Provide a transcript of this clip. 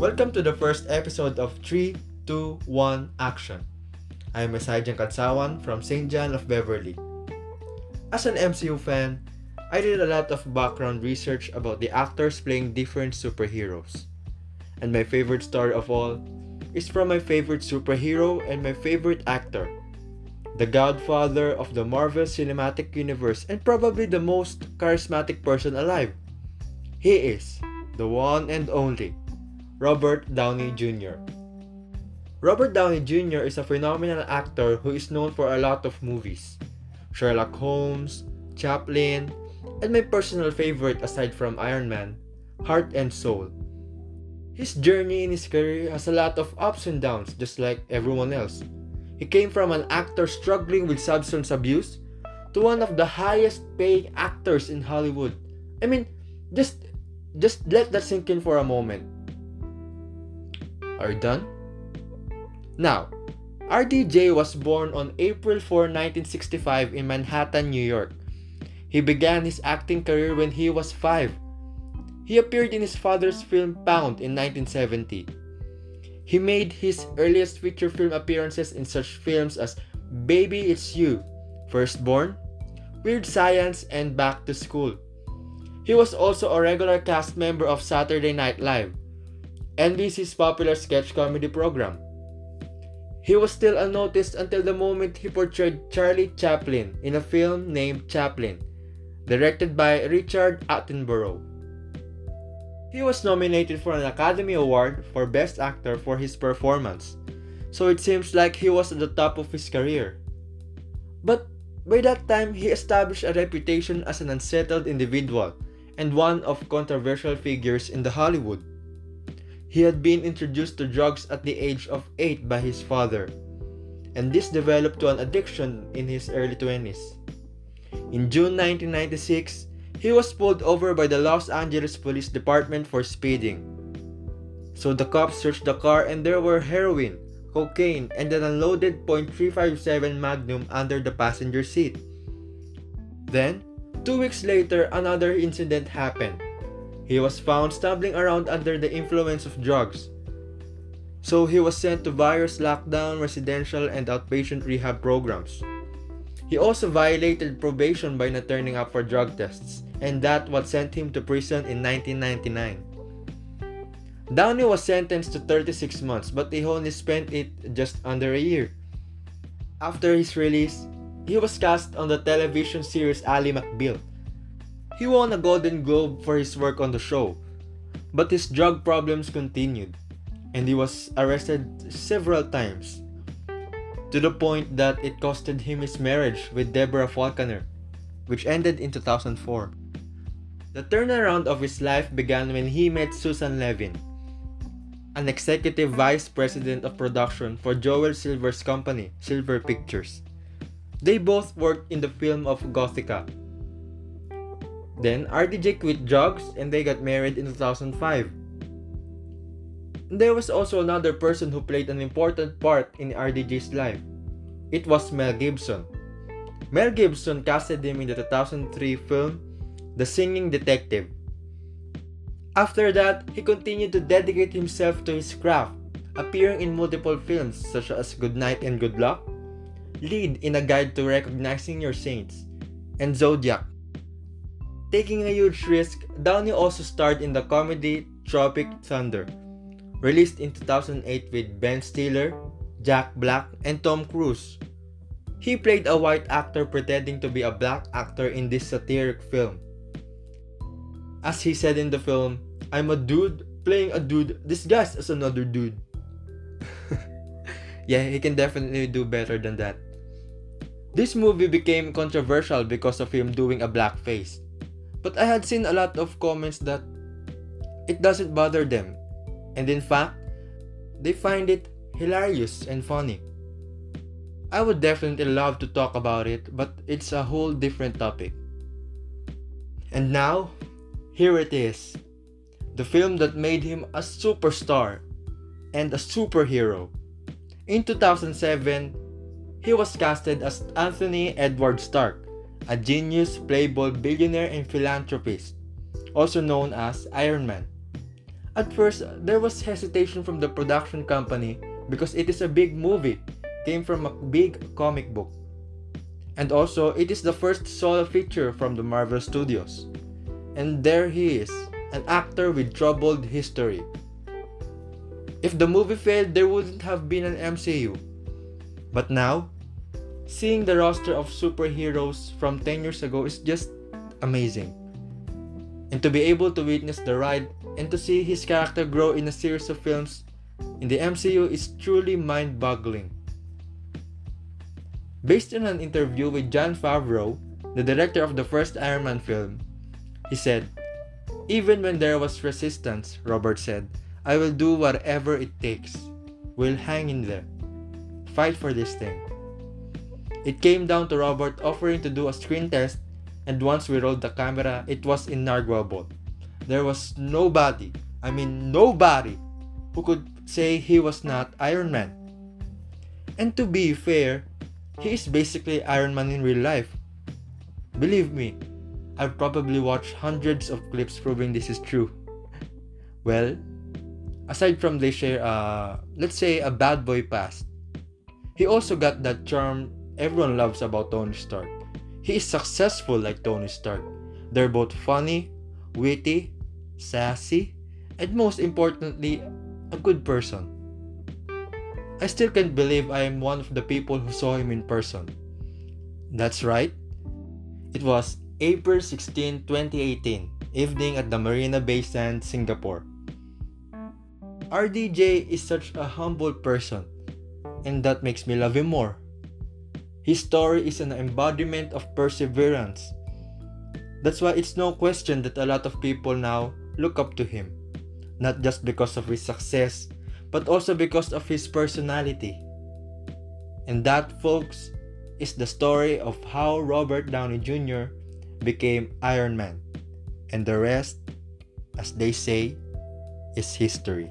Welcome to the first episode of 3, 2, 1 Action. I am Mesayjan Katsawan from St. John of Beverly. As an MCU fan, I did a lot of background research about the actors playing different superheroes. And my favorite story of all is from my favorite superhero and my favorite actor, the godfather of the Marvel Cinematic Universe and probably the most charismatic person alive. He is the one and only Robert Downey Jr. Robert Downey Jr. is a phenomenal actor who is known for a lot of movies Sherlock Holmes, Chaplin, and my personal favorite aside from Iron Man, Heart and Soul. His journey in his career has a lot of ups and downs, just like everyone else. He came from an actor struggling with substance abuse to one of the highest paying actors in Hollywood. I mean, just just let that sink in for a moment. Are done? Now, RDJ was born on April 4, 1965 in Manhattan, New York. He began his acting career when he was 5. He appeared in his father's film Pound in 1970. He made his earliest feature film appearances in such films as Baby It's You, Firstborn, Weird Science, and Back to School. He was also a regular cast member of Saturday Night Live. NBC's popular sketch comedy program. He was still unnoticed until the moment he portrayed Charlie Chaplin in a film named Chaplin, directed by Richard Attenborough. He was nominated for an Academy Award for Best Actor for his performance, so it seems like he was at the top of his career. But by that time, he established a reputation as an unsettled individual and one of controversial figures in the Hollywood. He had been introduced to drugs at the age of 8 by his father, and this developed to an addiction in his early 20s. In June 1996, he was pulled over by the Los Angeles Police Department for speeding. So the cops searched the car and there were heroin, cocaine, and an unloaded .357 Magnum under the passenger seat. Then, two weeks later, another incident happened. He was found stumbling around under the influence of drugs. So he was sent to various lockdown residential and outpatient rehab programs. He also violated probation by not turning up for drug tests, and that what sent him to prison in 1999. Downey was sentenced to 36 months, but he only spent it just under a year. After his release, he was cast on the television series Ally McBeal, he won a Golden Globe for his work on the show, but his drug problems continued, and he was arrested several times, to the point that it costed him his marriage with Deborah Falconer, which ended in 2004. The turnaround of his life began when he met Susan Levin, an executive vice president of production for Joel Silver's company, Silver Pictures. They both worked in the film of Gothika, then RDJ quit drugs and they got married in 2005. There was also another person who played an important part in RDJ's life. It was Mel Gibson. Mel Gibson casted him in the 2003 film The Singing Detective. After that, he continued to dedicate himself to his craft, appearing in multiple films such as Good Night and Good Luck, Lead in a Guide to Recognizing Your Saints, and Zodiac. Taking a huge risk, Downey also starred in the comedy Tropic Thunder, released in 2008 with Ben Stiller, Jack Black, and Tom Cruise. He played a white actor pretending to be a black actor in this satiric film. As he said in the film, I'm a dude playing a dude disguised as another dude. yeah, he can definitely do better than that. This movie became controversial because of him doing a blackface. But I had seen a lot of comments that it doesn't bother them. And in fact, they find it hilarious and funny. I would definitely love to talk about it, but it's a whole different topic. And now, here it is the film that made him a superstar and a superhero. In 2007, he was casted as Anthony Edward Stark a genius, playboy, billionaire, and philanthropist, also known as Iron Man. At first, there was hesitation from the production company because it is a big movie, came from a big comic book. And also, it is the first solo feature from the Marvel Studios. And there he is, an actor with troubled history. If the movie failed, there wouldn't have been an MCU. But now, seeing the roster of superheroes from 10 years ago is just amazing. And to be able to witness the ride and to see his character grow in a series of films in the MCU is truly mind boggling. Based on an interview with Jon Favreau, the director of the first Iron Man film, he said, Even when there was resistance, Robert said, I will do whatever it takes. We'll hang in there. Fight for this thing. It came down to Robert offering to do a screen test, and once we rolled the camera, it was in inarguable. There was nobody, I mean nobody, who could say he was not Iron Man. And to be fair, he is basically Iron Man in real life. Believe me, I've probably watched hundreds of clips proving this is true. Well, aside from they share, uh, let's say, a bad boy past, he also got that charm everyone loves about Tony Stark. He is successful like Tony Stark. They're both funny, witty, sassy, and most importantly, a good person. I still can't believe I am one of the people who saw him in person. That's right. It was April 16, 2018, evening at the Marina Bay Sands, Singapore. RDJ is such a humble person, and that makes me love him more. His story is an embodiment of perseverance. That's why it's no question that a lot of people now look up to him, not just because of his success, but also because of his personality. And that, folks, is the story of how Robert Downey Jr. became Iron Man. And the rest, as they say, is history.